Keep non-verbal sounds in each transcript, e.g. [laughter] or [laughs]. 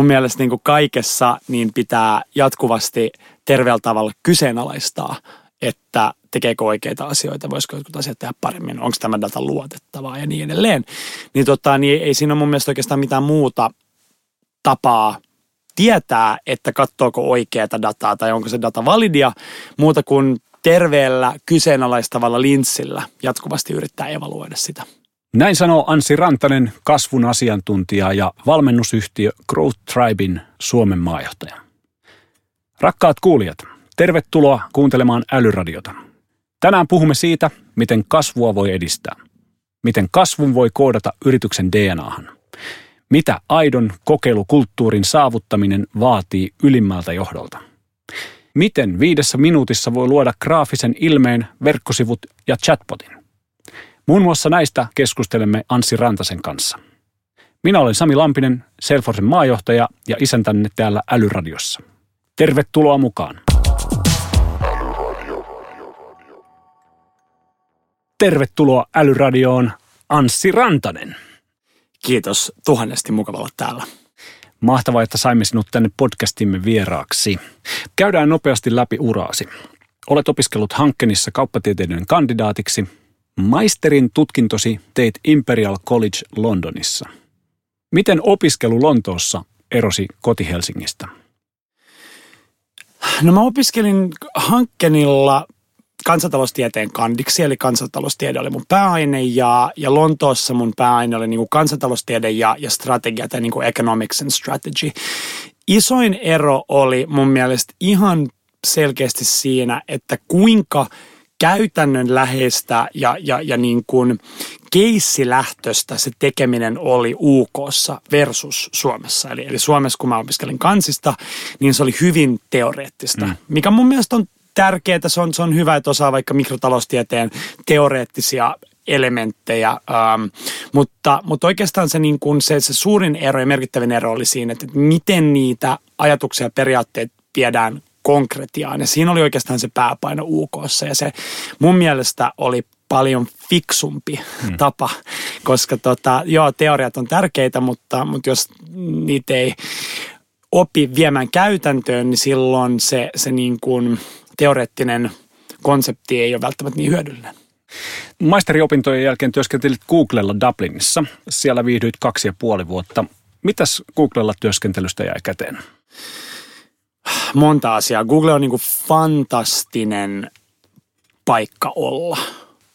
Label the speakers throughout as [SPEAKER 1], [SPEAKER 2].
[SPEAKER 1] mun mielestä niin kuin kaikessa niin pitää jatkuvasti terveellä tavalla kyseenalaistaa, että tekeekö oikeita asioita, voisiko jotkut asiat tehdä paremmin, onko tämä data luotettavaa ja niin edelleen. Niin, tota, niin ei siinä ole mun mielestä oikeastaan mitään muuta tapaa tietää, että katsoako oikeaa dataa tai onko se data validia, muuta kuin terveellä kyseenalaistavalla linssillä jatkuvasti yrittää evaluoida sitä.
[SPEAKER 2] Näin sanoo Ansi Rantanen, kasvun asiantuntija ja valmennusyhtiö Growth Tribein Suomen maajohtaja. Rakkaat kuulijat, tervetuloa kuuntelemaan Älyradiota. Tänään puhumme siitä, miten kasvua voi edistää. Miten kasvun voi koodata yrityksen DNAhan. Mitä aidon kokeilukulttuurin saavuttaminen vaatii ylimmältä johdolta. Miten viidessä minuutissa voi luoda graafisen ilmeen, verkkosivut ja chatbotin. Muun muassa näistä keskustelemme Anssi Rantasen kanssa. Minä olen Sami Lampinen, Salesforcen maajohtaja ja isäntänne täällä Älyradiossa. Tervetuloa mukaan. Tervetuloa Älyradioon Anssi Rantanen.
[SPEAKER 1] Kiitos, tuhannesti mukava olla täällä.
[SPEAKER 2] Mahtavaa, että saimme sinut tänne podcastimme vieraaksi. Käydään nopeasti läpi uraasi. Olet opiskellut Hankkenissa kauppatieteiden kandidaatiksi – Maisterin tutkintosi teit Imperial College Londonissa. Miten opiskelu Lontoossa erosi koti-Helsingistä?
[SPEAKER 1] No mä opiskelin Hankkenilla kansantaloustieteen kandiksi, eli kansantaloustiede oli mun pääaine ja, ja Lontoossa mun pääaine oli niin kuin kansantaloustiede ja, ja strategia tai niin kuin economics and strategy. Isoin ero oli mun mielestä ihan selkeästi siinä, että kuinka – käytännön läheistä ja, ja, ja niin kuin keissilähtöistä se tekeminen oli UKssa versus Suomessa. Eli, eli Suomessa, kun mä opiskelin kansista, niin se oli hyvin teoreettista, mm. mikä mun mielestä on tärkeää. Se on, se on hyvä, että osaa vaikka mikrotaloustieteen teoreettisia elementtejä, ähm, mutta, mutta oikeastaan se, niin kuin se, se suurin ero ja merkittävin ero oli siinä, että miten niitä ajatuksia ja periaatteet viedään konkretiaan. Ja siinä oli oikeastaan se pääpaino UKssa ja se mun mielestä oli paljon fiksumpi hmm. tapa, koska tota, joo, teoriat on tärkeitä, mutta, mutta jos niitä ei opi viemään käytäntöön, niin silloin se, se niin kuin teoreettinen konsepti ei ole välttämättä niin hyödyllinen.
[SPEAKER 2] Maisteriopintojen jälkeen työskentelit Googlella Dublinissa. Siellä viihdyit kaksi ja puoli vuotta. Mitäs Googlella työskentelystä jäi käteen?
[SPEAKER 1] monta asiaa. Google on niin kuin fantastinen paikka olla,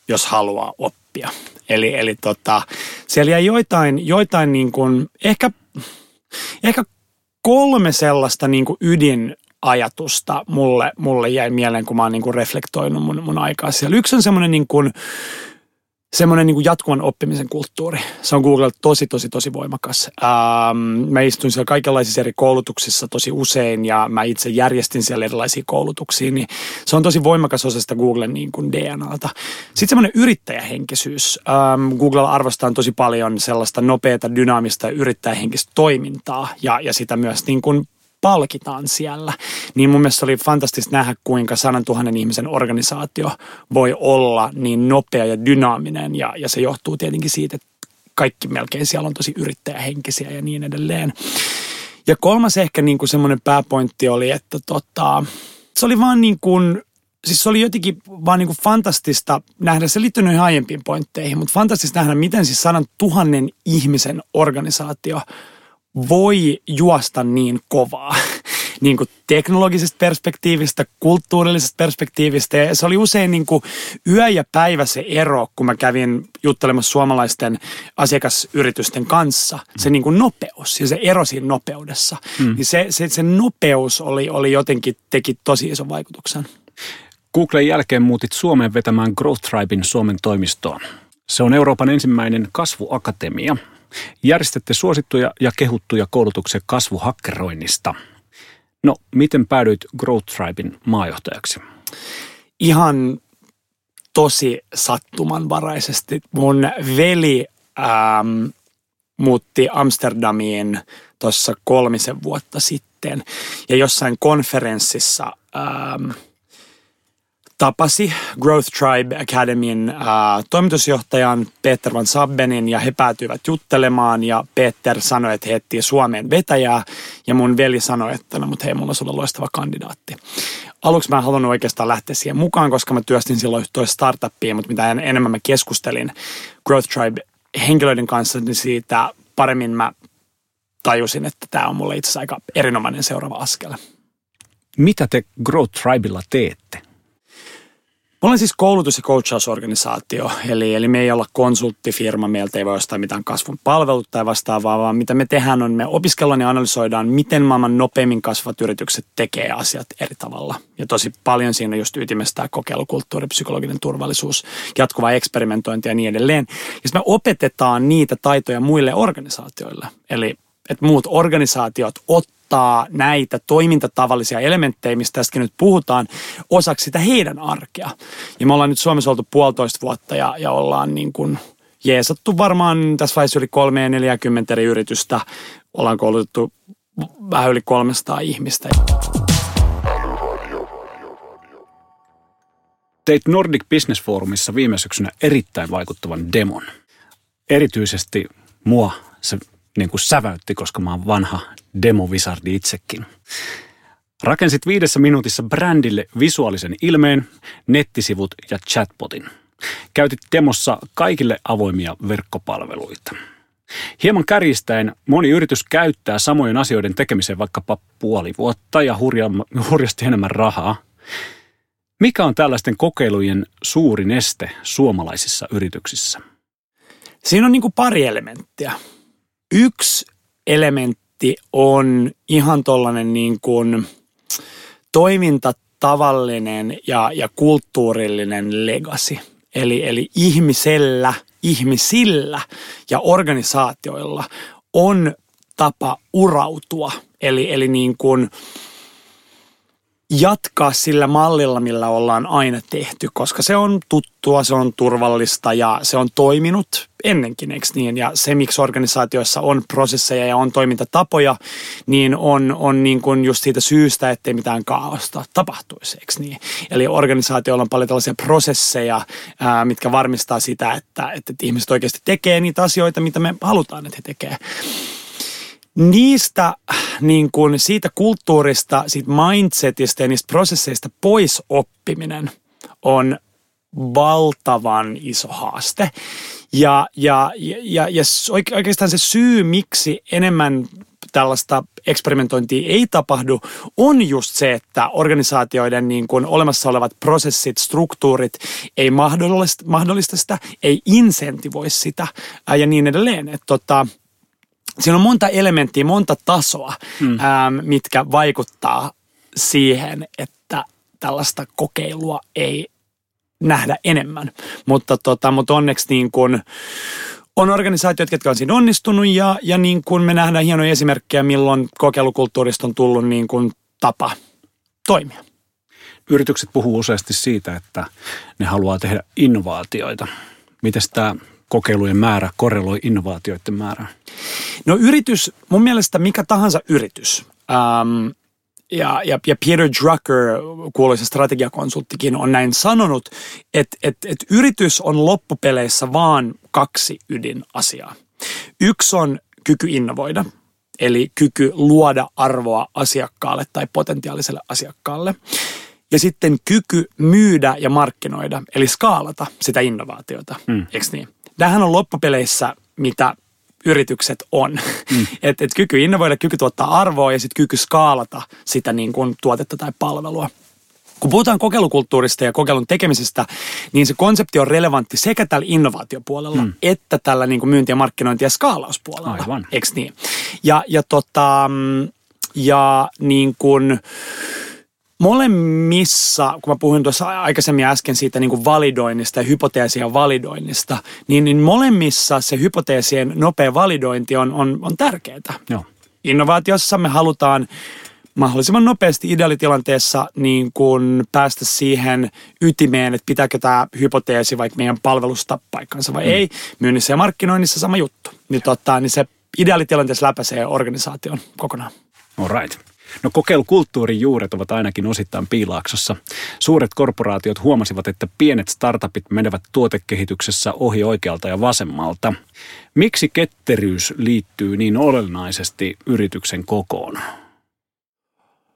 [SPEAKER 1] jos haluaa oppia. Eli, eli tota, siellä jäi joitain, joitain niin kuin, ehkä, ehkä kolme sellaista niin kuin ydinajatusta mulle, mulle jäi mieleen, kun mä oon niin kuin reflektoinut mun, mun aikaa siellä. Yksi on semmoinen niin kuin, semmoinen niin kuin jatkuvan oppimisen kulttuuri. Se on Google tosi, tosi, tosi voimakas. Ähm, mä istuin siellä kaikenlaisissa eri koulutuksissa tosi usein ja mä itse järjestin siellä erilaisia koulutuksia, niin se on tosi voimakas osa sitä Googlen niin kuin DNAta. Sitten semmoinen yrittäjähenkisyys. Ähm, Google arvostaa tosi paljon sellaista nopeata, dynaamista yrittäjähenkistä toimintaa ja, ja sitä myös niin kuin palkitaan siellä. Niin mun mielestä oli fantastista nähdä, kuinka sanan tuhannen ihmisen organisaatio voi olla niin nopea ja dynaaminen ja, ja se johtuu tietenkin siitä, että kaikki melkein siellä on tosi yrittäjähenkisiä ja niin edelleen. Ja kolmas ehkä niin kuin semmoinen pääpointti oli, että tota, se oli vaan niin kuin, siis se oli jotenkin vaan niin kuin fantastista nähdä, se liittyy noihin aiempiin pointteihin, mutta fantastista nähdä, miten siis sadan tuhannen ihmisen organisaatio – voi juosta niin kovaa [laughs] niin kuin teknologisesta perspektiivistä, kulttuurillisesta perspektiivistä. Ja se oli usein niin kuin yö ja päivä se ero, kun mä kävin juttelemassa suomalaisten asiakasyritysten kanssa. Se niin kuin nopeus ja se ero siinä nopeudessa. Hmm. Niin se, se, se nopeus oli, oli jotenkin, teki tosi ison vaikutuksen.
[SPEAKER 2] Googlen jälkeen muutit Suomeen vetämään Growth Tribein Suomen toimistoon. Se on Euroopan ensimmäinen kasvuakatemia – Järjestätte suosittuja ja kehuttuja koulutuksia kasvuhakkeroinnista. No, miten päädyit Growth Tribein maajohtajaksi?
[SPEAKER 1] Ihan tosi sattumanvaraisesti. Mun veli ähm, muutti Amsterdamiin tuossa kolmisen vuotta sitten ja jossain konferenssissa ähm, tapasi Growth Tribe Academyn äh, toimitusjohtajan Peter Van Sabbenin ja he päätyivät juttelemaan ja Peter sanoi, että he etsii Suomeen vetäjää ja mun veli sanoi, että no mutta hei, mulla on sulla loistava kandidaatti. Aluksi mä en halunnut oikeastaan lähteä siihen mukaan, koska mä työstin silloin toista startuppia, mutta mitä enemmän mä keskustelin Growth Tribe henkilöiden kanssa, niin siitä paremmin mä tajusin, että tämä on mulle itse asiassa aika erinomainen seuraava askel.
[SPEAKER 2] Mitä te Growth Tribella teette?
[SPEAKER 1] Me ollaan siis koulutus- ja coachausorganisaatio, eli, eli me ei olla konsulttifirma, meiltä ei voi ostaa mitään kasvun palvelut tai vastaavaa, vaan mitä me tehdään on, me opiskellaan ja analysoidaan, miten maailman nopeimmin kasvavat yritykset tekee asiat eri tavalla. Ja tosi paljon siinä just ytimestä tämä kokeilukulttuuri, psykologinen turvallisuus, jatkuva eksperimentointi ja niin edelleen. Ja me opetetaan niitä taitoja muille organisaatioille. Eli että muut organisaatiot ottaa näitä toimintatavallisia elementtejä, mistä tästäkin nyt puhutaan, osaksi sitä heidän arkea. Ja me ollaan nyt Suomessa oltu puolitoista vuotta ja, ja ollaan niin kuin jeesattu varmaan tässä vaiheessa yli 340 eri yritystä. Ollaan koulutettu vähän yli 300 ihmistä.
[SPEAKER 2] Teit Nordic Business Forumissa viime syksynä erittäin vaikuttavan demon. Erityisesti mua se niin kuin säväytti, koska mä oon vanha demovisardi itsekin. Rakensit viidessä minuutissa brändille visuaalisen ilmeen, nettisivut ja chatbotin. Käytit demossa kaikille avoimia verkkopalveluita. Hieman kärjistäen moni yritys käyttää samojen asioiden tekemiseen vaikkapa puoli vuotta ja hurjasti enemmän rahaa. Mikä on tällaisten kokeilujen suurin este suomalaisissa yrityksissä?
[SPEAKER 1] Siinä on niin pari elementtiä. Yksi elementti on ihan tuollainen niin kuin toimintatavallinen ja, ja kulttuurillinen legacy. Eli, eli ihmisellä, ihmisillä ja organisaatioilla on tapa urautua. Eli, eli niin kuin, jatkaa sillä mallilla, millä ollaan aina tehty, koska se on tuttua, se on turvallista ja se on toiminut ennenkin, eikö niin? Ja se, miksi organisaatioissa on prosesseja ja on toimintatapoja, niin on, on niin kuin just siitä syystä, ettei mitään kaaosta tapahtuisi, eikö niin? Eli organisaatioilla on paljon tällaisia prosesseja, ää, mitkä varmistaa sitä, että, että ihmiset oikeasti tekee niitä asioita, mitä me halutaan, että he tekee niistä niin kuin siitä kulttuurista, siitä mindsetistä ja niistä prosesseista pois oppiminen on valtavan iso haaste. Ja, ja, ja, ja oikeastaan se syy, miksi enemmän tällaista eksperimentointia ei tapahdu, on just se, että organisaatioiden niin kuin olemassa olevat prosessit, struktuurit ei mahdollista, mahdollista sitä, ei insentivoi sitä ja niin edelleen. Että tota, siinä on monta elementtiä, monta tasoa, mm. ähm, mitkä vaikuttaa siihen, että tällaista kokeilua ei nähdä enemmän. Mutta, tota, mutta onneksi niin kun on organisaatiot, jotka on siinä onnistunut ja, ja niin kuin me nähdään hienoja esimerkkejä, milloin kokeilukulttuurista on tullut niin kuin tapa toimia.
[SPEAKER 2] Yritykset puhuu useasti siitä, että ne haluaa tehdä innovaatioita. Miten tämä kokeilujen määrä korreloi innovaatioiden määrään?
[SPEAKER 1] No yritys, mun mielestä mikä tahansa yritys, ähm, ja, ja, ja Peter Drucker, kuuluisa strategiakonsulttikin, on näin sanonut, että et, et yritys on loppupeleissä vaan kaksi ydinasiaa. Yksi on kyky innovoida, eli kyky luoda arvoa asiakkaalle tai potentiaaliselle asiakkaalle. Ja sitten kyky myydä ja markkinoida, eli skaalata sitä innovaatiota, mm. eikö niin? Tämähän on loppupeleissä, mitä yritykset on. Mm. [laughs] et, et kyky innovoida, kyky tuottaa arvoa ja sitten kyky skaalata sitä niin kuin tuotetta tai palvelua. Kun puhutaan kokeilukulttuurista ja kokeilun tekemisestä, niin se konsepti on relevantti sekä tällä innovaatiopuolella mm. että tällä niin kuin myynti- ja markkinointi- ja skaalauspuolella.
[SPEAKER 2] Aivan.
[SPEAKER 1] Eikö niin? Ja, ja, tota, ja niin kuin, molemmissa, kun mä puhuin tuossa aikaisemmin äsken siitä niin kuin validoinnista ja hypoteesien validoinnista, niin, niin molemmissa se hypoteesien nopea validointi on, on, on tärkeää.
[SPEAKER 2] Joo.
[SPEAKER 1] Innovaatiossa me halutaan mahdollisimman nopeasti ideaalitilanteessa niin kuin päästä siihen ytimeen, että pitääkö tämä hypoteesi vaikka meidän palvelusta paikkansa vai mm. ei. Myynnissä ja markkinoinnissa sama juttu. Niin, totta, niin se ideaalitilanteessa läpäisee organisaation kokonaan.
[SPEAKER 2] All right. No kokeilukulttuurin juuret ovat ainakin osittain piilaaksossa. Suuret korporaatiot huomasivat, että pienet startupit menevät tuotekehityksessä ohi oikealta ja vasemmalta. Miksi ketteryys liittyy niin olennaisesti yrityksen kokoon?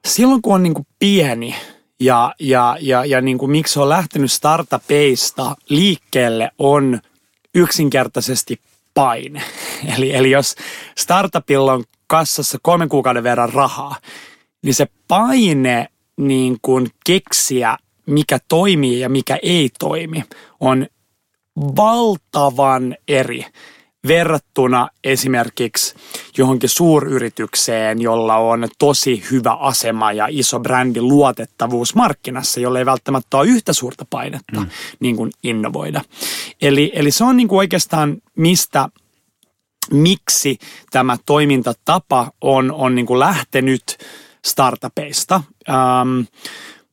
[SPEAKER 1] Silloin kun on niin pieni ja, ja, ja, ja niin kuin miksi on lähtenyt startupeista liikkeelle on yksinkertaisesti paine. [laughs] Eli, eli jos startupilla on kassassa kolmen kuukauden verran rahaa, niin se paine niin kuin keksiä, mikä toimii ja mikä ei toimi, on valtavan eri verrattuna esimerkiksi johonkin suuryritykseen, jolla on tosi hyvä asema ja iso brändi luotettavuus markkinassa, jolle ei välttämättä ole yhtä suurta painetta mm. niin kuin innovoida. Eli, eli se on niin kuin oikeastaan mistä miksi tämä toimintatapa on, on niin kuin lähtenyt startupeista. Ähm,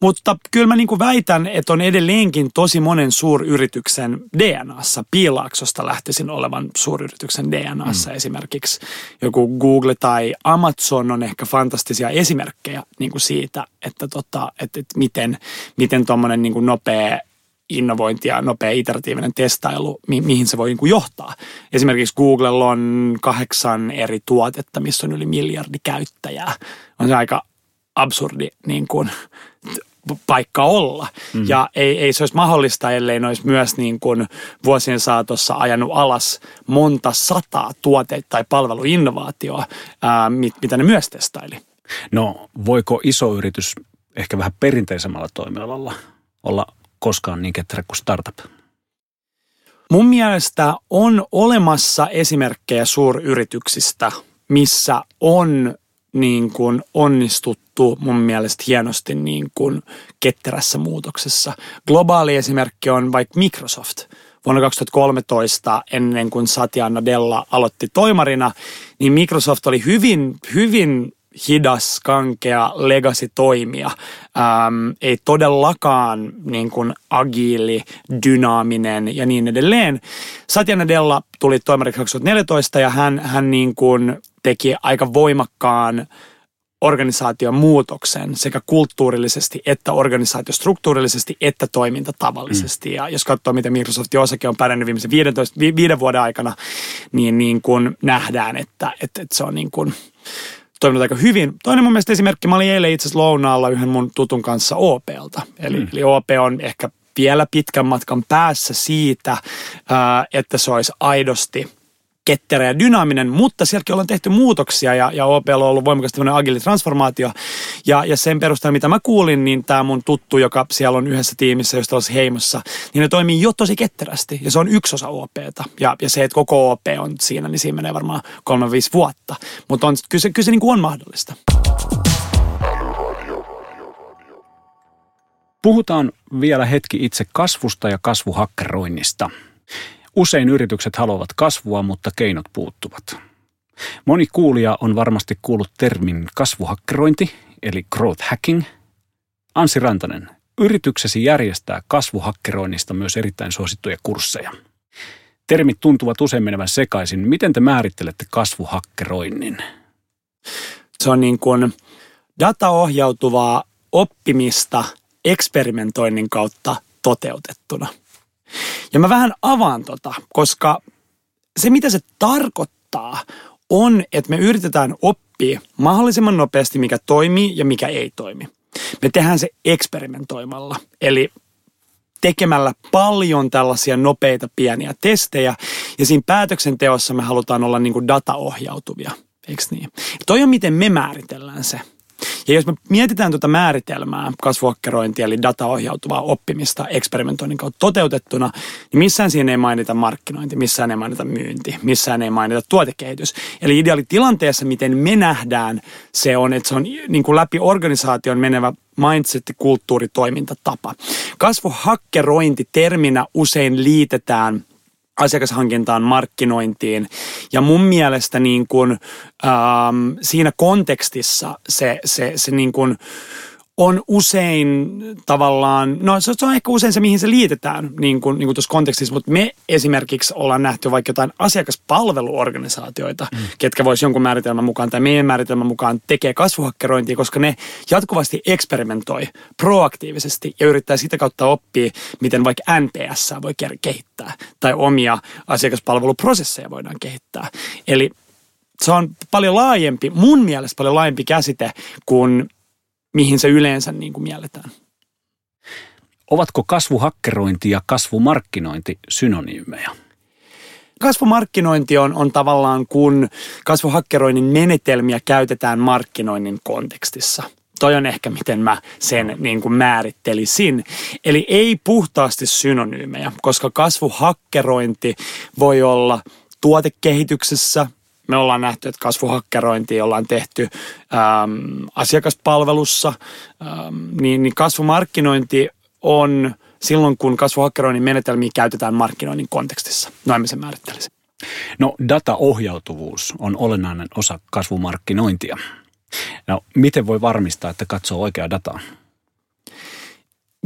[SPEAKER 1] mutta kyllä mä niin kuin väitän, että on edelleenkin tosi monen suuryrityksen DNAssa. Piilaaksosta lähtisin olevan suuryrityksen DNAssa mm. esimerkiksi. Joku Google tai Amazon on ehkä fantastisia esimerkkejä niin kuin siitä, että, tota, että, että miten, miten tuommoinen niin nopea innovointi ja nopea iteratiivinen testailu, mi- mihin se voi niin kuin johtaa. Esimerkiksi Google on kahdeksan eri tuotetta, missä on yli miljardi käyttäjää. On se aika absurdi niin kuin, [laughs] paikka olla. Mm. Ja ei, ei se olisi mahdollista, ellei ne olisi myös niin kuin vuosien saatossa ajanut alas monta sataa tuote- tai palveluinnovaatioa, ää, mit, mitä ne myös testaili.
[SPEAKER 2] No voiko iso yritys ehkä vähän perinteisemmällä toimialalla olla koskaan niin ketterä kuin startup?
[SPEAKER 1] Mun mielestä on olemassa esimerkkejä suuryrityksistä, missä on niin kuin onnistuttu mun mielestä hienosti niin kuin ketterässä muutoksessa. Globaali esimerkki on vaikka Microsoft. Vuonna 2013, ennen kuin Satya Nadella aloitti toimarina, niin Microsoft oli hyvin, hyvin hidas, kankea legacy-toimija. Ähm, ei todellakaan niin kuin agiili, dynaaminen ja niin edelleen. Satya Nadella tuli toimariksi 2014 ja hän, hän niin kuin teki aika voimakkaan organisaation muutoksen sekä kulttuurillisesti että organisaatiostruktuurillisesti että toimintatavallisesti. Mm. Ja jos katsoo, miten Microsoftin osake on pärjännyt viimeisen 15, viiden vuoden aikana, niin, niin kuin nähdään, että, että, että se on niin kuin toiminut aika hyvin. Toinen mun mielestä esimerkki, mä olin eilen itse asiassa lounaalla yhden mun tutun kanssa OPlta. Eli, mm. eli OP on ehkä vielä pitkän matkan päässä siitä, että se olisi aidosti ketterä ja dynaaminen, mutta sielläkin ollaan tehty muutoksia ja, ja OP on ollut voimakas tämmöinen agili transformaatio. Ja, ja sen perusteella, mitä mä kuulin, niin tämä mun tuttu, joka siellä on yhdessä tiimissä, just tuossa heimossa, niin ne toimii jo tosi ketterästi ja se on yksi osa OPta. Ja, ja se, että koko OP on siinä, niin siinä menee varmaan 3-5 vuotta. Mutta on, kyllä se, kyllä se niin kuin on mahdollista.
[SPEAKER 2] Puhutaan vielä hetki itse kasvusta ja kasvuhakkeroinnista. Usein yritykset haluavat kasvua, mutta keinot puuttuvat. Moni kuulija on varmasti kuullut termin kasvuhakkerointi, eli growth hacking. Ansi Rantanen, yrityksesi järjestää kasvuhakkeroinnista myös erittäin suosittuja kursseja. Termit tuntuvat usein menevän sekaisin. Miten te määrittelette kasvuhakkeroinnin?
[SPEAKER 1] Se on niin kuin dataohjautuvaa oppimista eksperimentoinnin kautta toteutettuna – ja mä vähän avaan tota, koska se mitä se tarkoittaa on, että me yritetään oppia mahdollisimman nopeasti, mikä toimii ja mikä ei toimi. Me tehdään se eksperimentoimalla, eli tekemällä paljon tällaisia nopeita pieniä testejä. Ja siinä päätöksenteossa me halutaan olla niin kuin dataohjautuvia, eikö niin? Toi on miten me määritellään se. Ja jos me mietitään tuota määritelmää, kasvuokkerointia eli dataohjautuvaa oppimista eksperimentoinnin kautta toteutettuna, niin missään siinä ei mainita markkinointi, missään ei mainita myynti, missään ei mainita tuotekehitys. Eli ideaalitilanteessa, miten me nähdään, se on, että se on niin kuin läpi organisaation menevä mindset, kulttuuri, toimintatapa. Kasvuhakkerointi terminä usein liitetään asiakashankintaan, markkinointiin. Ja mun mielestä niin kuin, ähm, siinä kontekstissa se, se, se niin kuin, on usein tavallaan, no se on ehkä usein se, mihin se liitetään niin kuin, niin kuin tuossa kontekstissa, mutta me esimerkiksi ollaan nähty vaikka jotain asiakaspalveluorganisaatioita, mm. ketkä voisi jonkun määritelmän mukaan tai meidän määritelmän mukaan tekee kasvuhakkerointia, koska ne jatkuvasti eksperimentoi proaktiivisesti ja yrittää sitä kautta oppia, miten vaikka NPS voi kehittää tai omia asiakaspalveluprosesseja voidaan kehittää. Eli se on paljon laajempi, mun mielestä paljon laajempi käsite kuin mihin se yleensä niin kuin mielletään.
[SPEAKER 2] Ovatko kasvuhakkerointi ja kasvumarkkinointi synonyymejä?
[SPEAKER 1] Kasvumarkkinointi on, on tavallaan, kun kasvuhakkeroinnin menetelmiä käytetään markkinoinnin kontekstissa. Toi on ehkä miten mä sen niin kuin määrittelisin. Eli ei puhtaasti synonyymejä, koska kasvuhakkerointi voi olla tuotekehityksessä, me ollaan nähty, että kasvuhakkerointia ollaan tehty äm, asiakaspalvelussa, äm, niin, niin kasvumarkkinointi on silloin, kun kasvuhakkeroinnin menetelmiä käytetään markkinoinnin kontekstissa. Noin mä sen määrittelisin.
[SPEAKER 2] No dataohjautuvuus on olennainen osa kasvumarkkinointia. No miten voi varmistaa, että katsoo oikeaa dataa?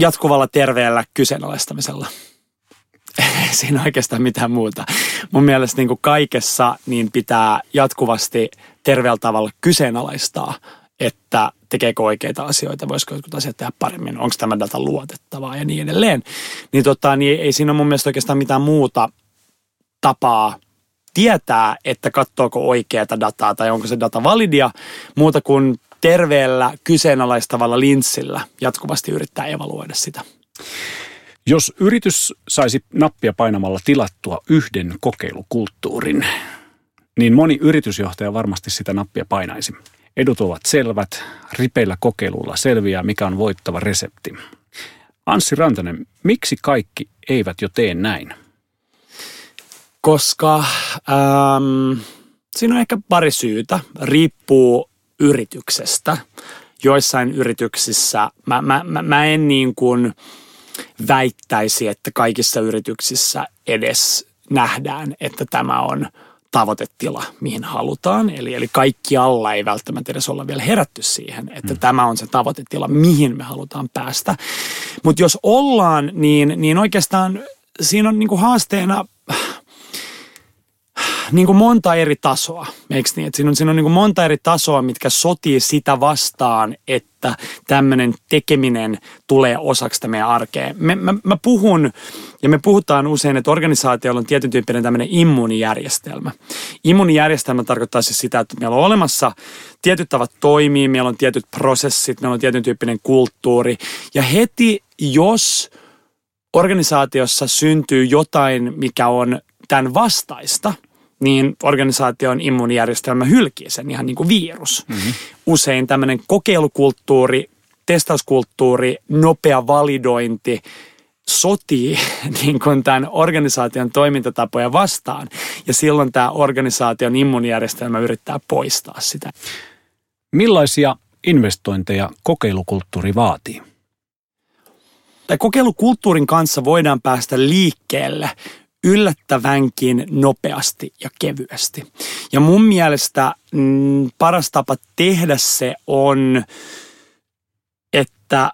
[SPEAKER 1] Jatkuvalla terveellä kyseenalaistamisella. Siinä oikeastaan mitään muuta. Mun mielestä niin kuin kaikessa niin pitää jatkuvasti terveellä tavalla kyseenalaistaa, että tekeekö oikeita asioita, voisiko jotkut asiat tehdä paremmin, onko tämä data luotettavaa ja niin edelleen. Niin, tota, niin ei siinä ole mun mielestä oikeastaan mitään muuta tapaa tietää, että katsoako oikeaa dataa tai onko se data validia, muuta kuin terveellä kyseenalaistavalla linssillä jatkuvasti yrittää evaluoida sitä.
[SPEAKER 2] Jos yritys saisi nappia painamalla tilattua yhden kokeilukulttuurin, niin moni yritysjohtaja varmasti sitä nappia painaisi. Edut ovat selvät, ripeillä kokeilulla selviää, mikä on voittava resepti. Anssi Rantanen, miksi kaikki eivät jo tee näin?
[SPEAKER 1] Koska ähm, siinä on ehkä pari syytä. Riippuu yrityksestä. Joissain yrityksissä mä, mä, mä, mä en niin kuin – väittäisi, että kaikissa yrityksissä edes nähdään, että tämä on tavoitetila, mihin halutaan. Eli, eli kaikki alla ei välttämättä edes olla vielä herätty siihen, että mm. tämä on se tavoitetila, mihin me halutaan päästä. Mutta jos ollaan, niin, niin oikeastaan siinä on niinku haasteena niin kuin monta eri tasoa, eikö niin? Että siinä on, siinä on niin kuin monta eri tasoa, mitkä sotii sitä vastaan, että tämmöinen tekeminen tulee osaksi meidän arkeen. Me, mä, mä puhun, ja me puhutaan usein, että organisaatiolla on tietyn tyyppinen tämmöinen immuunijärjestelmä. Immuunijärjestelmä tarkoittaa siis sitä, että meillä on olemassa tietyt tavat toimii, meillä on tietyt prosessit, meillä on tietyn tyyppinen kulttuuri. Ja heti, jos organisaatiossa syntyy jotain, mikä on tämän vastaista – niin organisaation immuunijärjestelmä hylkii sen ihan niin kuin virus. Mm-hmm. Usein tämmöinen kokeilukulttuuri, testauskulttuuri, nopea validointi sotii [laughs] niin kuin tämän organisaation toimintatapoja vastaan. Ja silloin tämä organisaation immuunijärjestelmä yrittää poistaa sitä.
[SPEAKER 2] Millaisia investointeja kokeilukulttuuri vaatii?
[SPEAKER 1] Tai kokeilukulttuurin kanssa voidaan päästä liikkeelle yllättävänkin nopeasti ja kevyesti. Ja mun mielestä mm, paras tapa tehdä se on, että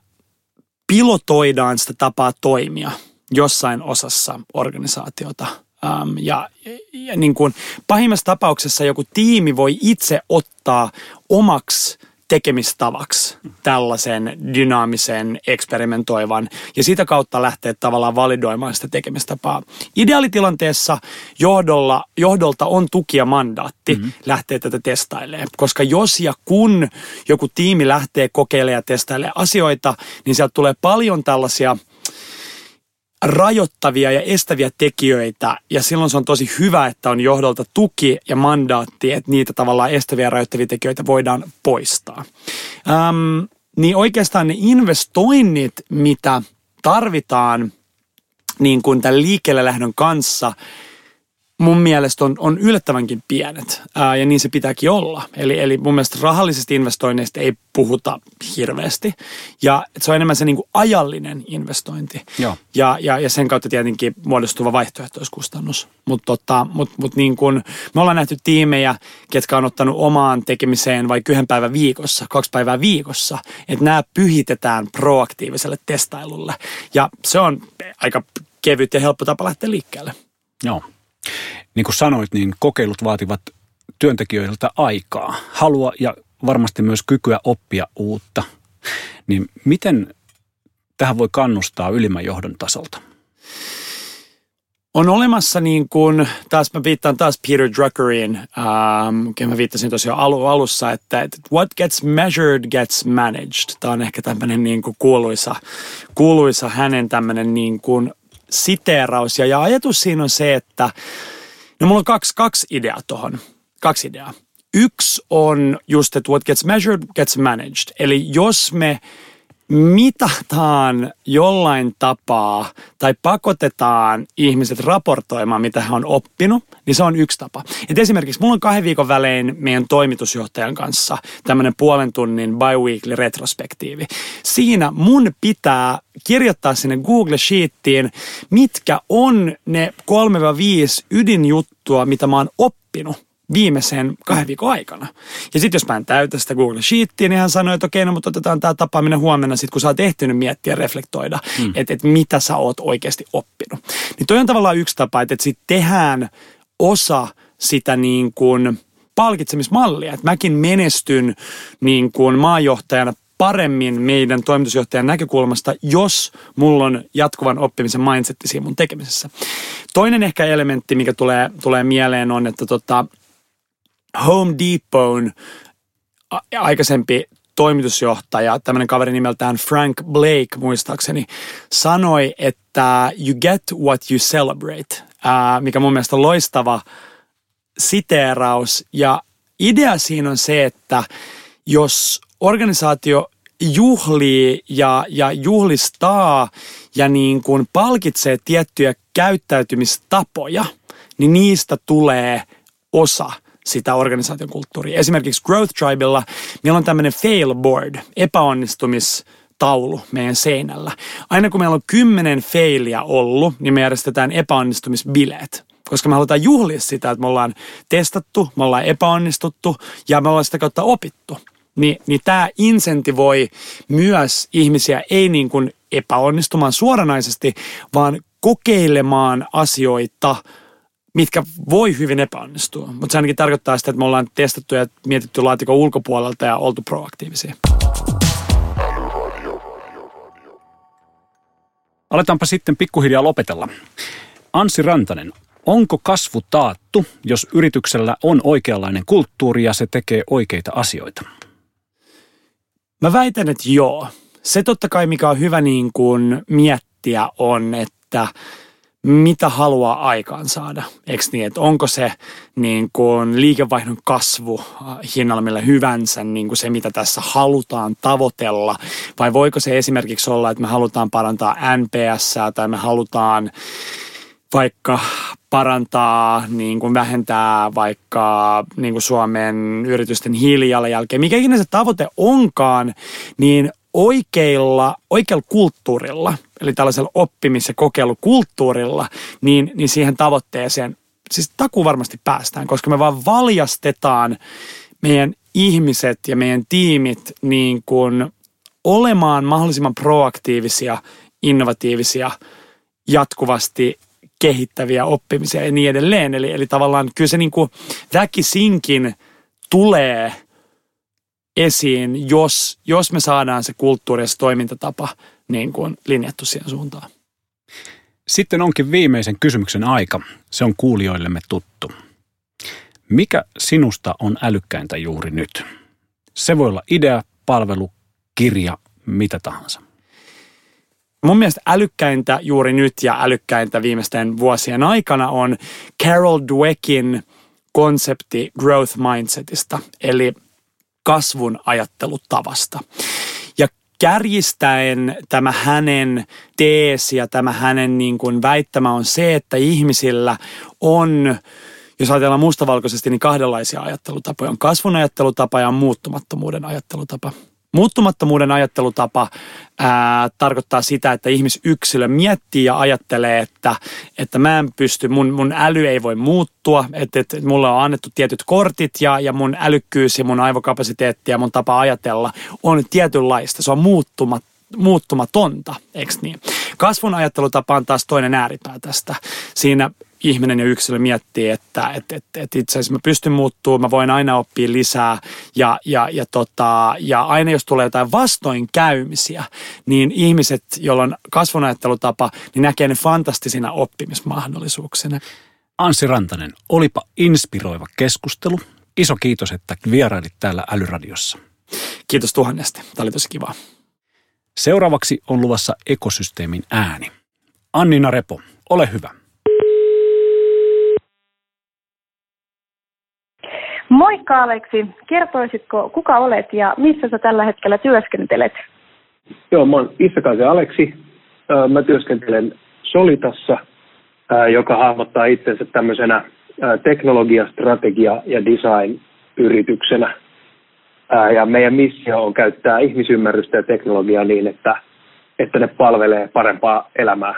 [SPEAKER 1] pilotoidaan sitä tapaa toimia jossain osassa organisaatiota. Ähm, ja, ja niin kuin pahimmassa tapauksessa joku tiimi voi itse ottaa omaksi tekemistavaksi tällaisen dynaamisen, eksperimentoivan ja sitä kautta lähteä tavallaan validoimaan sitä tekemistapaa. Ideaalitilanteessa johdolla, johdolta on tuki ja mandaatti mm-hmm. lähteä tätä testailemaan, koska jos ja kun joku tiimi lähtee kokeilemaan ja testailemaan asioita, niin sieltä tulee paljon tällaisia – rajoittavia ja estäviä tekijöitä ja silloin se on tosi hyvä, että on johdolta tuki ja mandaatti, että niitä tavallaan estäviä ja rajoittavia tekijöitä voidaan poistaa. Öm, niin oikeastaan ne investoinnit, mitä tarvitaan niin kuin tämän liikkeelle lähdön kanssa, mun mielestä on, on yllättävänkin pienet ää, ja niin se pitääkin olla. Eli, eli mun mielestä rahallisista investoinneista ei puhuta hirveästi ja se on enemmän se niin kuin ajallinen investointi
[SPEAKER 2] Joo.
[SPEAKER 1] Ja, ja, ja sen kautta tietenkin muodostuva vaihtoehtoiskustannus. Mutta tota, mut, mut niin kun, me ollaan nähty tiimejä, ketkä on ottanut omaan tekemiseen vaikka yhden päivän viikossa, kaksi päivää viikossa, että nämä pyhitetään proaktiiviselle testailulle ja se on aika kevyt ja helppo tapa lähteä liikkeelle.
[SPEAKER 2] Joo. Niin kuin sanoit, niin kokeilut vaativat työntekijöiltä aikaa, halua ja varmasti myös kykyä oppia uutta. Niin miten tähän voi kannustaa ylimmän johdon tasolta?
[SPEAKER 1] On olemassa niin kuin, taas mä viittaan taas Peter Druckeriin, ähm, mä viittasin tosiaan alu, alussa, että, että what gets measured gets managed. Tämä on ehkä tämmöinen niin kuin kuuluisa, kuuluisa hänen tämmöinen niin kuin siteeraus. Ja, ja ajatus siinä on se, että no mulla on kaksi, kaksi ideaa tuohon. Kaksi ideaa. Yksi on just, että what gets measured gets managed. Eli jos me mitataan jollain tapaa tai pakotetaan ihmiset raportoimaan, mitä he on oppinut, niin se on yksi tapa. Et esimerkiksi mulla on kahden viikon välein meidän toimitusjohtajan kanssa tämmöinen puolen tunnin bi-weekly retrospektiivi. Siinä mun pitää kirjoittaa sinne Google Sheettiin, mitkä on ne 3-5 ydinjuttua, mitä mä oon oppinut viimeisen kahden viikon aikana. Ja sitten jos mä en täytä sitä Google Sheetia, niin hän sanoi, että okei, no mutta otetaan tämä tapaaminen huomenna sitten, kun sä oot ehtinyt miettiä ja reflektoida, mm. että et mitä sä oot oikeasti oppinut. Niin toi on tavallaan yksi tapa, että et sitten tehdään osa sitä niin kuin palkitsemismallia. Että mäkin menestyn niin kuin maajohtajana paremmin meidän toimitusjohtajan näkökulmasta, jos mulla on jatkuvan oppimisen mindset siinä mun tekemisessä. Toinen ehkä elementti, mikä tulee, tulee mieleen on, että tota, Home Depotin aikaisempi toimitusjohtaja, tämmöinen kaveri nimeltään Frank Blake muistaakseni, sanoi, että you get what you celebrate, mikä mun mielestä on loistava siteeraus. Ja idea siinä on se, että jos organisaatio juhlii ja, ja juhlistaa ja niin kuin palkitsee tiettyjä käyttäytymistapoja, niin niistä tulee osa – sitä organisaation kulttuuria. Esimerkiksi Growth Tribella meillä on tämmöinen fail board, epäonnistumistaulu meidän seinällä. Aina kun meillä on kymmenen failia ollut, niin me järjestetään epäonnistumisbileet koska me halutaan juhlia sitä, että me ollaan testattu, me ollaan epäonnistuttu ja me ollaan sitä kautta opittu. Ni, niin tämä insentivoi myös ihmisiä ei niin kuin epäonnistumaan suoranaisesti, vaan kokeilemaan asioita – mitkä voi hyvin epäonnistua. Mutta se ainakin tarkoittaa sitä, että me ollaan testattu ja mietitty laatikon ulkopuolelta ja oltu proaktiivisia.
[SPEAKER 2] Aletaanpa sitten pikkuhiljaa lopetella. Ansi Rantanen, onko kasvu taattu, jos yrityksellä on oikeanlainen kulttuuri ja se tekee oikeita asioita?
[SPEAKER 1] Mä väitän, että joo. Se totta kai, mikä on hyvä niin kuin miettiä, on, että – mitä haluaa aikaan saada. Eikö niin, että onko se niin kuin liikevaihdon kasvu äh, hinnalla millä hyvänsä niin kuin se, mitä tässä halutaan tavoitella, vai voiko se esimerkiksi olla, että me halutaan parantaa NPS tai me halutaan vaikka parantaa, niin kuin vähentää vaikka niin kuin Suomen yritysten hiilijalanjälkeen, mikä ikinä se tavoite onkaan, niin oikeilla, oikealla kulttuurilla, eli tällaisella oppimis- ja kokeilukulttuurilla, niin, niin siihen tavoitteeseen siis takuu varmasti päästään, koska me vaan valjastetaan meidän ihmiset ja meidän tiimit niin kuin olemaan mahdollisimman proaktiivisia, innovatiivisia, jatkuvasti kehittäviä oppimisia ja niin edelleen. Eli, eli tavallaan kyllä se niin kuin väkisinkin tulee – esiin, jos, jos me saadaan se kulttuuri ja se toimintatapa niin kuin linjattu siihen suuntaan.
[SPEAKER 2] Sitten onkin viimeisen kysymyksen aika. Se on kuulijoillemme tuttu. Mikä sinusta on älykkäintä juuri nyt? Se voi olla idea, palvelu, kirja, mitä tahansa.
[SPEAKER 1] Mun mielestä älykkäintä juuri nyt ja älykkäintä viimeisten vuosien aikana on Carol Dweckin konsepti growth mindsetista. Eli kasvun ajattelutavasta. Ja kärjistäen tämä hänen teesi ja tämä hänen niin kuin väittämä on se, että ihmisillä on jos ajatellaan mustavalkoisesti, niin kahdenlaisia ajattelutapoja. On kasvun ajattelutapa ja on muuttumattomuuden ajattelutapa. Muuttumattomuuden ajattelutapa ää, tarkoittaa sitä, että ihmisyksilö miettii ja ajattelee, että, että mä en pysty, mun, mun äly ei voi muuttua, että, että mulle on annettu tietyt kortit ja, ja mun älykkyys ja mun aivokapasiteetti ja mun tapa ajatella on tietynlaista. Se on muuttumatta muuttumatonta, eikö niin? Kasvun ajattelutapa on taas toinen ääripää tästä. Siinä ihminen ja yksilö miettii, että et, et, et itse asiassa mä pystyn muuttumaan, mä voin aina oppia lisää ja, ja, ja, tota, ja aina jos tulee jotain vastoinkäymisiä, niin ihmiset, joilla on kasvunajattelutapa, niin näkee ne fantastisina oppimismahdollisuuksina.
[SPEAKER 2] Anssi Rantanen, olipa inspiroiva keskustelu. Iso kiitos, että vierailit täällä Älyradiossa.
[SPEAKER 1] Kiitos tuhannesti. Tämä oli tosi kiva.
[SPEAKER 2] Seuraavaksi on luvassa ekosysteemin ääni. Annina Repo, ole hyvä.
[SPEAKER 3] Moikka Aleksi, kertoisitko kuka olet ja missä sä tällä hetkellä työskentelet?
[SPEAKER 4] Joo, mä oon Issakaisen Aleksi. Mä työskentelen Solitassa, joka hahmottaa itsensä tämmöisenä teknologia, strategia ja design-yrityksenä. Ja meidän missio on käyttää ihmisymmärrystä ja teknologiaa niin, että, että ne palvelee parempaa elämää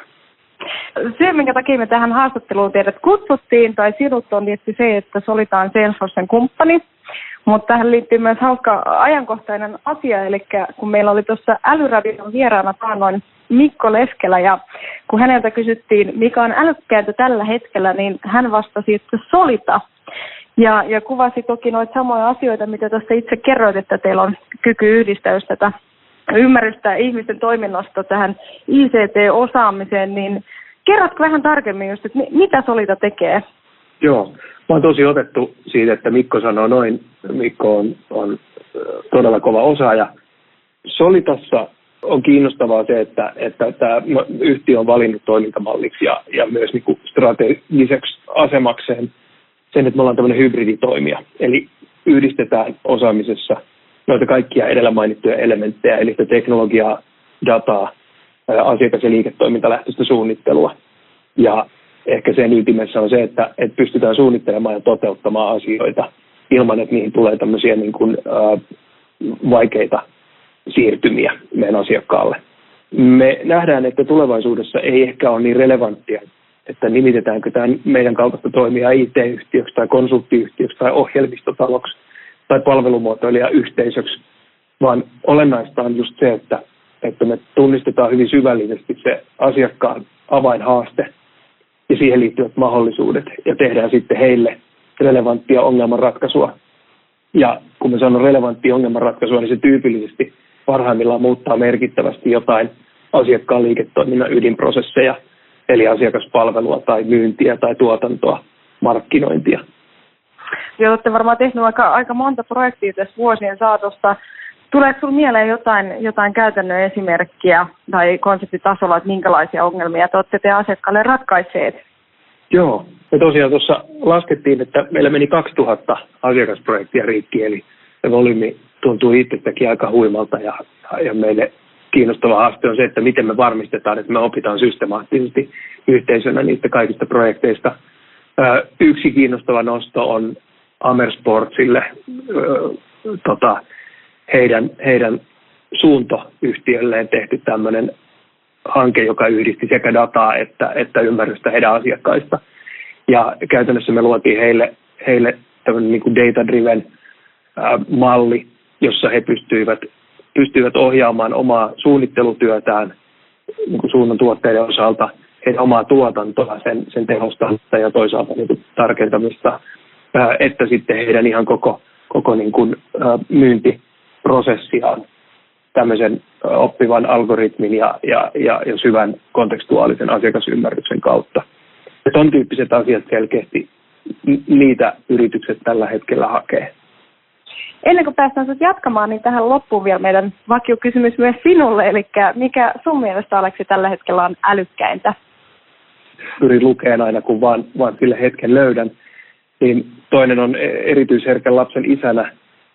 [SPEAKER 3] syy, minkä takia me tähän haastatteluun teidät kutsuttiin, tai sinut on tietysti se, että solitaan Salesforcen kumppani. Mutta tähän liittyy myös hauska ajankohtainen asia, eli kun meillä oli tuossa Älyradion vieraana taannoin Mikko Leskelä, ja kun häneltä kysyttiin, mikä on älykkääntä tällä hetkellä, niin hän vastasi, että solita. Ja, ja kuvasi toki noita samoja asioita, mitä tuossa itse kerroit, että teillä on kyky yhdistää tätä ymmärrystä ihmisten toiminnasta tähän ICT-osaamiseen, niin kerrotko vähän tarkemmin just, että mitä Solita tekee?
[SPEAKER 4] Joo, mä oon tosi otettu siitä, että Mikko sanoo noin. Mikko on, on todella kova osaaja. Solitassa on kiinnostavaa se, että, että tämä yhtiö on valinnut toimintamalliksi ja, ja myös niin kuin strategiseksi asemakseen sen, että me ollaan tämmöinen hybriditoimija. Eli yhdistetään osaamisessa noita kaikkia edellä mainittuja elementtejä, eli sitä teknologiaa, dataa, asiakas- ja liiketoimintalähtöistä suunnittelua. Ja ehkä sen ytimessä on se, että, että pystytään suunnittelemaan ja toteuttamaan asioita ilman, että niihin tulee tämmöisiä niin kuin, äh, vaikeita siirtymiä meidän asiakkaalle. Me nähdään, että tulevaisuudessa ei ehkä ole niin relevanttia, että nimitetäänkö tämä meidän kaltaista toimia IT-yhtiöksi tai konsulttiyhtiöksi tai ohjelmistotaloksi tai palvelumuotoilijayhteisöksi, vaan olennaista on just se, että että me tunnistetaan hyvin syvällisesti se asiakkaan avainhaaste ja siihen liittyvät mahdollisuudet ja tehdään sitten heille relevanttia ongelmanratkaisua. Ja kun me sanon relevanttia ongelmanratkaisua, niin se tyypillisesti parhaimmillaan muuttaa merkittävästi jotain asiakkaan liiketoiminnan ydinprosesseja, eli asiakaspalvelua tai myyntiä tai tuotantoa, markkinointia.
[SPEAKER 3] Joo, olette varmaan tehnyt aika, aika monta projektia tässä vuosien saatosta. Tuleeko sinulle mieleen jotain, jotain käytännön esimerkkiä tai konseptitasolla, että minkälaisia ongelmia te olette te asiakkaalle ratkaisseet?
[SPEAKER 4] Joo, me tosiaan tuossa laskettiin, että meillä meni 2000 asiakasprojektia rikki, eli se volyymi tuntuu itsestäkin aika huimalta ja, ja meille kiinnostava haaste on se, että miten me varmistetaan, että me opitaan systemaattisesti yhteisönä niistä kaikista projekteista. Yksi kiinnostava nosto on Amersportsille tota, heidän, heidän suuntoyhtiölleen tehty tämmöinen hanke, joka yhdisti sekä dataa että, että ymmärrystä heidän asiakkaista. Ja käytännössä me luotiin heille, heille tämmöinen niin data-driven malli, jossa he pystyivät, pystyivät ohjaamaan omaa suunnittelutyötään niin kuin suunnan tuotteiden osalta, heidän omaa tuotantoa, sen, sen tehostamista ja toisaalta niin kuin tarkentamista, että sitten heidän ihan koko, koko niin kuin, ää, myynti prosessiaan tämmöisen oppivan algoritmin ja, ja, ja, ja syvän kontekstuaalisen asiakasymmärryksen kautta. Ja ton tyyppiset asiat selkeästi niitä yritykset tällä hetkellä hakee.
[SPEAKER 3] Ennen kuin päästään sinut jatkamaan, niin tähän loppuun vielä meidän vakiokysymys myös sinulle. Eli mikä sun mielestä Aleksi tällä hetkellä on älykkäintä?
[SPEAKER 4] Pyrin lukeen aina, kun vaan, vaan sille hetken löydän. Niin toinen on erityisherkän lapsen isänä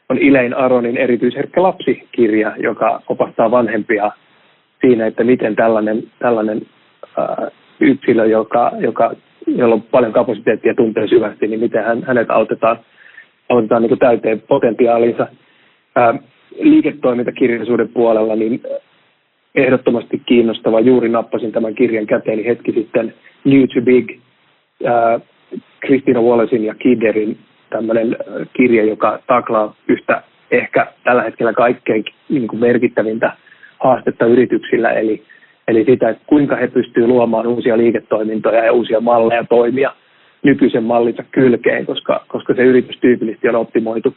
[SPEAKER 4] on Ilein Aronin erityisherkkä lapsikirja, joka opastaa vanhempia siinä, että miten tällainen, tällainen ää, yksilö, joka, joka, jolla on paljon kapasiteettia tuntee syvästi, niin miten hän, hänet autetaan, autetaan niin täyteen potentiaalinsa. Ää, liiketoimintakirjallisuuden puolella niin ehdottomasti kiinnostava. Juuri nappasin tämän kirjan käteeni hetki sitten New to Big, Kristina Wallacein ja Kidderin tämmöinen kirja, joka taklaa yhtä ehkä tällä hetkellä kaikkein niin kuin merkittävintä haastetta yrityksillä, eli, eli sitä, että kuinka he pystyvät luomaan uusia liiketoimintoja ja uusia malleja toimia nykyisen mallinsa kylkeen, koska, koska se yritys tyypillisesti on optimoitu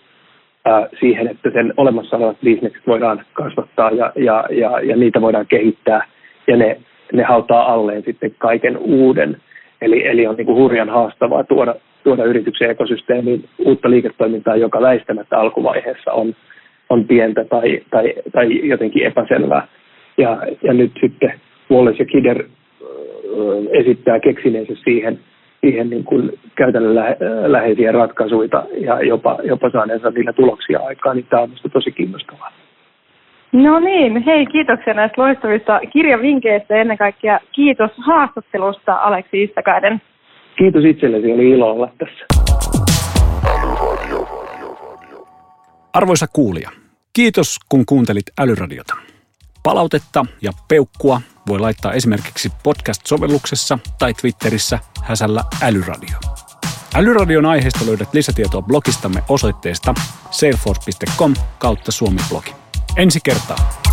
[SPEAKER 4] ää, siihen, että sen olemassa olevat bisnekset voidaan kasvattaa ja, ja, ja, ja niitä voidaan kehittää. Ja ne, ne hautaa alleen sitten kaiken uuden. Eli, eli on niin kuin hurjan haastavaa tuoda, tuoda yrityksen ekosysteemiin uutta liiketoimintaa, joka väistämättä alkuvaiheessa on, on pientä tai, tai, tai jotenkin epäselvää. Ja, ja nyt sitten Wallace ja Kidder esittää keksineensä siihen, siihen niin kuin käytännön läheisiä ratkaisuja ja jopa, jopa saaneensa niillä tuloksia aikaan, niin tämä on minusta tosi kiinnostavaa.
[SPEAKER 3] No niin, hei kiitoksia näistä loistavista kirjavinkkeistä ja ennen kaikkea kiitos haastattelusta Aleksi Istakaiden.
[SPEAKER 4] Kiitos itsellesi, oli ilo olla tässä.
[SPEAKER 2] Arvoisa kuulija, kiitos kun kuuntelit Älyradiota. Palautetta ja peukkua voi laittaa esimerkiksi podcast-sovelluksessa tai Twitterissä häsällä älyradio. Älyradion aiheesta löydät lisätietoa blogistamme osoitteesta salesforce.com kautta suomi-blogi. Ensi kertaa.